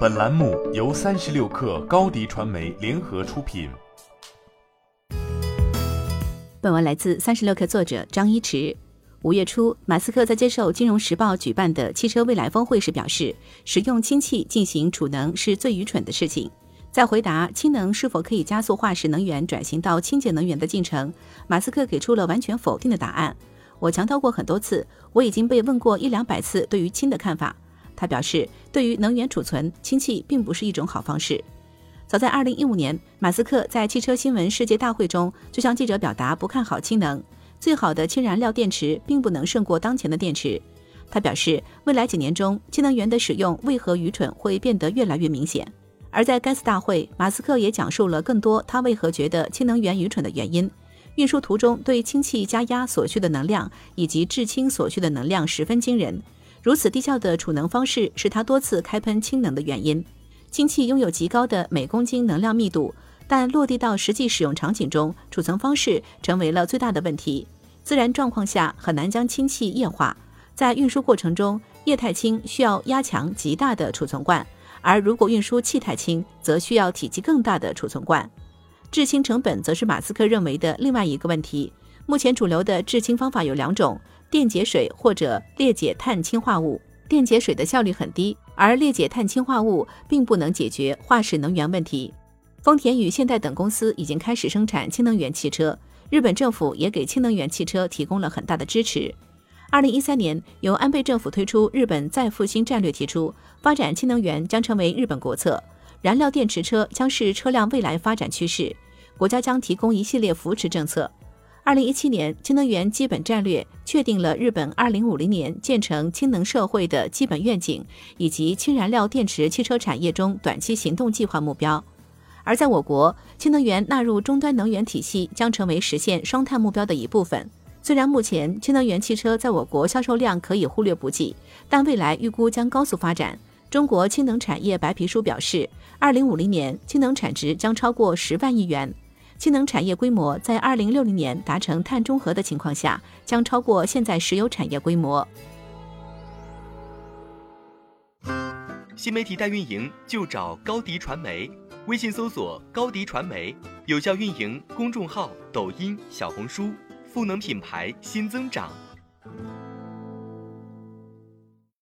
本栏目由三十六氪高低传媒联合出品。本文来自三十六氪作者张一驰。五月初，马斯克在接受《金融时报》举办的汽车未来峰会时表示，使用氢气进行储能是最愚蠢的事情。在回答氢能是否可以加速化石能源转型到清洁能源的进程，马斯克给出了完全否定的答案。我强调过很多次，我已经被问过一两百次对于氢的看法。他表示，对于能源储存，氢气并不是一种好方式。早在2015年，马斯克在汽车新闻世界大会中就向记者表达不看好氢能，最好的氢燃料电池并不能胜过当前的电池。他表示，未来几年中，氢能源的使用为何愚蠢会变得越来越明显。而在该次大会，马斯克也讲述了更多他为何觉得氢能源愚蠢的原因。运输途中对氢气加压所需的能量以及制氢所需的能量十分惊人，如此低效的储能方式是他多次开喷氢能的原因。氢气拥有极高的每公斤能量密度，但落地到实际使用场景中，储存方式成为了最大的问题。自然状况下很难将氢气液化，在运输过程中，液态氢需要压强极大的储存罐，而如果运输气态氢，则需要体积更大的储存罐。制氢成本则是马斯克认为的另外一个问题。目前主流的制氢方法有两种：电解水或者裂解碳氢化物。电解水的效率很低。而裂解碳氢化物并不能解决化石能源问题。丰田与现代等公司已经开始生产氢能源汽车，日本政府也给氢能源汽车提供了很大的支持。二零一三年，由安倍政府推出日本再复兴战略，提出发展氢能源将成为日本国策，燃料电池车将是车辆未来发展趋势，国家将提供一系列扶持政策。二零一七年，氢能源基本战略确定了日本二零五零年建成氢能社会的基本愿景，以及氢燃料电池汽车产业中短期行动计划目标。而在我国，氢能源纳入终端能源体系将成为实现双碳目标的一部分。虽然目前氢能源汽车在我国销售量可以忽略不计，但未来预估将高速发展。中国氢能产业白皮书表示，二零五零年氢能产值将超过十万亿元。氢能产业规模在二零六零年达成碳中和的情况下，将超过现在石油产业规模。新媒体代运营就找高迪传媒，微信搜索高迪传媒，有效运营公众号、抖音、小红书，赋能品牌新增长。